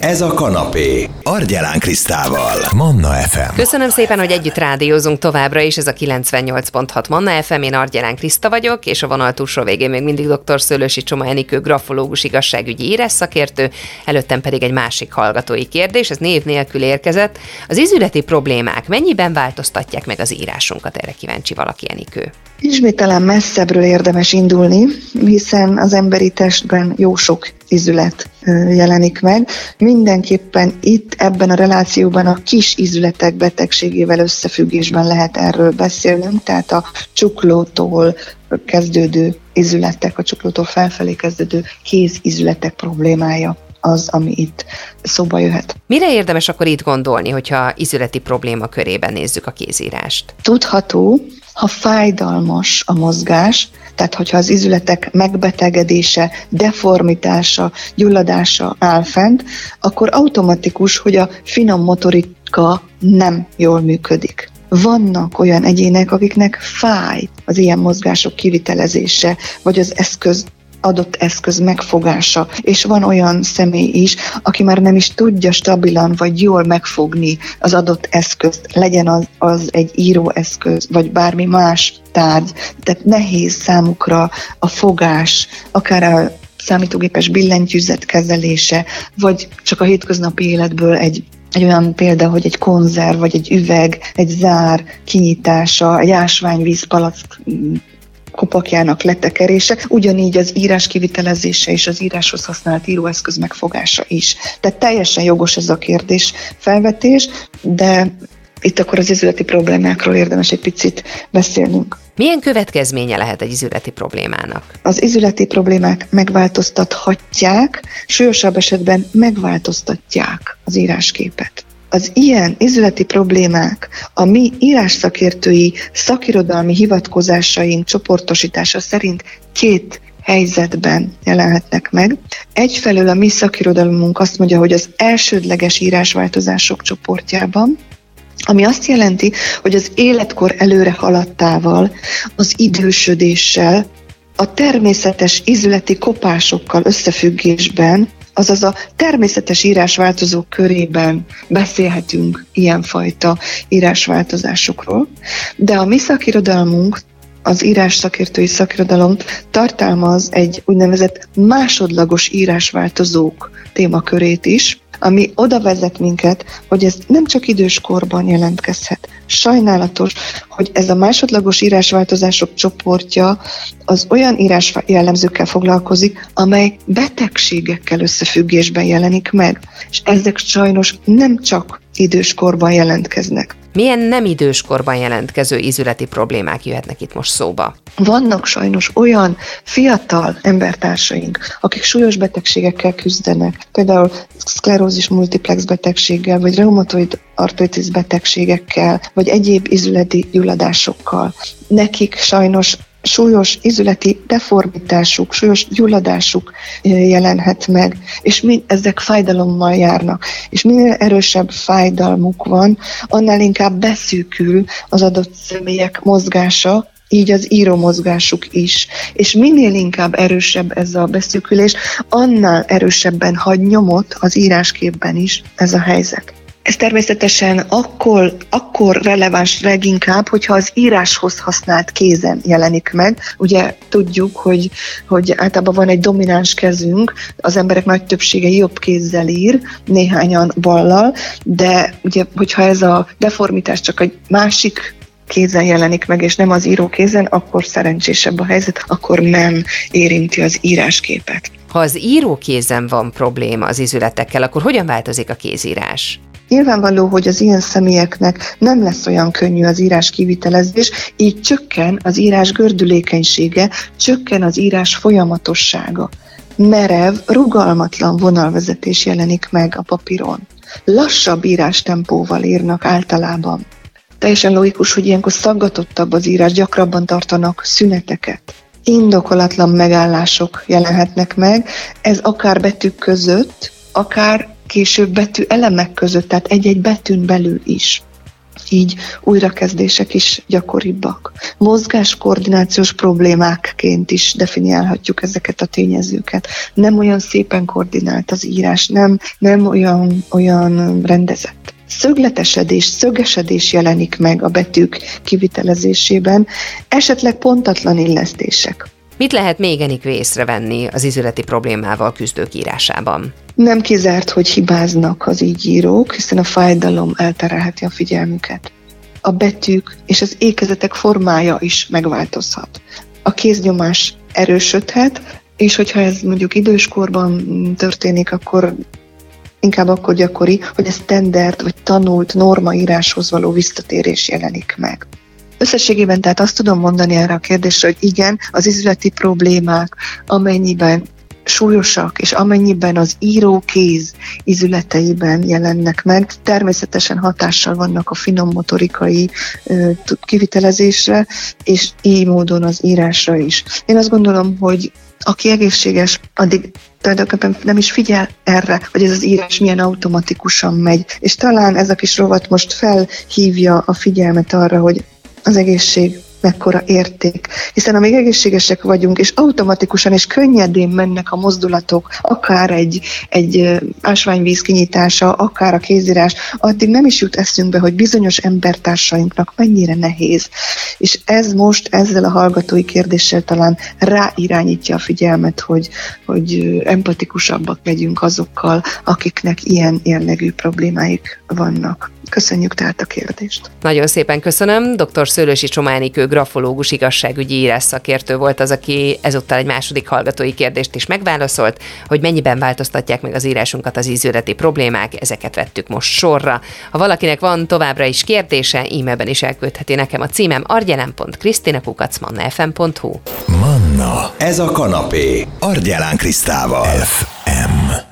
Ez a kanapé. Argyelán Krisztával. Manna FM. Köszönöm szépen, hogy együtt rádiózunk továbbra is. Ez a 98.6 Manna FM. Én Argyelán Kriszta vagyok, és a vonal túlsó végén még mindig dr. Szőlősi Csoma Enikő, grafológus, igazságügyi írás szakértő. Előttem pedig egy másik hallgatói kérdés, ez név nélkül érkezett. Az izületi problémák mennyiben változtatják meg az írásunkat? Erre kíváncsi valaki Enikő. Ismételen messzebbről érdemes indulni, hiszen az emberi testben jó sok izület jelenik meg. Mindenképpen itt ebben a relációban a kis izületek betegségével összefüggésben lehet erről beszélnünk, tehát a csuklótól kezdődő izületek, a csuklótól felfelé kezdődő kézizületek problémája az, ami itt szóba jöhet. Mire érdemes akkor itt gondolni, hogyha izületi probléma körében nézzük a kézírást? Tudható, ha fájdalmas a mozgás, tehát hogyha az izületek megbetegedése, deformitása, gyulladása áll fent, akkor automatikus, hogy a finom motorika nem jól működik. Vannak olyan egyének, akiknek fáj az ilyen mozgások kivitelezése, vagy az eszköz adott eszköz megfogása, és van olyan személy is, aki már nem is tudja stabilan vagy jól megfogni az adott eszközt, legyen az, az egy íróeszköz, vagy bármi más tárgy, tehát nehéz számukra a fogás, akár a számítógépes billentyűzet kezelése, vagy csak a hétköznapi életből egy egy olyan példa, hogy egy konzerv, vagy egy üveg, egy zár kinyitása, egy ásványvízpalack kopakjának letekerése, ugyanígy az írás kivitelezése és az íráshoz használt íróeszköz megfogása is. Tehát teljesen jogos ez a kérdés felvetés, de itt akkor az izületi problémákról érdemes egy picit beszélnünk. Milyen következménye lehet egy izületi problémának? Az izületi problémák megváltoztathatják, súlyosabb esetben megváltoztatják az írásképet az ilyen izületi problémák a mi írásszakértői szakirodalmi hivatkozásaink csoportosítása szerint két helyzetben jelenhetnek meg. Egyfelől a mi szakirodalmunk azt mondja, hogy az elsődleges írásváltozások csoportjában, ami azt jelenti, hogy az életkor előre haladtával, az idősödéssel, a természetes izületi kopásokkal összefüggésben azaz a természetes írásváltozók körében beszélhetünk ilyenfajta írásváltozásokról, de a mi szakirodalmunk az írás szakértői szakirodalom tartalmaz egy úgynevezett másodlagos írásváltozók témakörét is, ami oda vezet minket, hogy ez nem csak időskorban jelentkezhet. Sajnálatos, hogy ez a másodlagos írásváltozások csoportja az olyan írás jellemzőkkel foglalkozik, amely betegségekkel összefüggésben jelenik meg. És ezek sajnos nem csak időskorban jelentkeznek. Milyen nem időskorban jelentkező ízületi problémák jöhetnek itt most szóba? Vannak sajnos olyan fiatal embertársaink, akik súlyos betegségekkel küzdenek, például szklerózis multiplex betegséggel, vagy reumatoid artritis betegségekkel, vagy egyéb izületi gyulladásokkal. Nekik sajnos súlyos izületi deformitásuk, súlyos gyulladásuk jelenhet meg, és mind ezek fájdalommal járnak. És minél erősebb fájdalmuk van, annál inkább beszűkül az adott személyek mozgása, így az írómozgásuk is. És minél inkább erősebb ez a beszűkülés, annál erősebben hagy nyomot az írásképben is ez a helyzet. Ez természetesen akkor, akkor releváns leginkább, hogyha az íráshoz használt kézen jelenik meg. Ugye tudjuk, hogy, hogy általában van egy domináns kezünk, az emberek nagy többsége jobb kézzel ír, néhányan ballal, de ugye, hogyha ez a deformitás csak egy másik kézen jelenik meg, és nem az író kézen, akkor szerencsésebb a helyzet, akkor nem érinti az írásképet. Ha az író kézen van probléma az izületekkel, akkor hogyan változik a kézírás? Nyilvánvaló, hogy az ilyen személyeknek nem lesz olyan könnyű az írás kivitelezés, így csökken az írás gördülékenysége, csökken az írás folyamatossága. Merev, rugalmatlan vonalvezetés jelenik meg a papíron. Lassabb írástempóval írnak általában. Teljesen logikus, hogy ilyenkor szaggatottabb az írás, gyakrabban tartanak szüneteket. Indokolatlan megállások jelenhetnek meg, ez akár betűk között, akár később betű elemek között, tehát egy-egy betűn belül is. így újrakezdések is gyakoribbak. Mozgáskoordinációs problémákként is definiálhatjuk ezeket a tényezőket. Nem olyan szépen koordinált az írás, nem, nem olyan, olyan rendezett szögletesedés, szögesedés jelenik meg a betűk kivitelezésében, esetleg pontatlan illesztések. Mit lehet még Enikő észrevenni az izületi problémával küzdők írásában? Nem kizárt, hogy hibáznak az így írók, hiszen a fájdalom elterelheti a figyelmüket. A betűk és az ékezetek formája is megváltozhat. A kéznyomás erősödhet, és hogyha ez mondjuk időskorban történik, akkor inkább akkor gyakori, hogy a standard vagy tanult normaíráshoz való visszatérés jelenik meg. Összességében tehát azt tudom mondani erre a kérdésre, hogy igen, az izületi problémák, amennyiben súlyosak, és amennyiben az írókéz izületeiben jelennek meg, természetesen hatással vannak a finom motorikai kivitelezésre, és így módon az írásra is. Én azt gondolom, hogy aki egészséges, addig tulajdonképpen nem is figyel erre, hogy ez az írás milyen automatikusan megy. És talán ez a kis rovat most felhívja a figyelmet arra, hogy az egészség mekkora érték. Hiszen amíg egészségesek vagyunk, és automatikusan és könnyedén mennek a mozdulatok, akár egy, egy ásványvíz kinyitása, akár a kézírás, addig nem is jut eszünkbe, hogy bizonyos embertársainknak mennyire nehéz. És ez most ezzel a hallgatói kérdéssel talán ráirányítja a figyelmet, hogy, hogy empatikusabbak legyünk azokkal, akiknek ilyen jellegű problémáik vannak. Köszönjük tehát a kérdést. Nagyon szépen köszönöm. Dr. Szőlősi Csománikő grafológus igazságügyi írás szakértő volt az, aki ezúttal egy második hallgatói kérdést is megválaszolt, hogy mennyiben változtatják meg az írásunkat az ízületi problémák, ezeket vettük most sorra. Ha valakinek van továbbra is kérdése, e-mailben is elküldheti nekem a címem argyelen.krisztinakukacmannafm.hu Manna, ez a kanapé, Argyelán Krisztával. FM.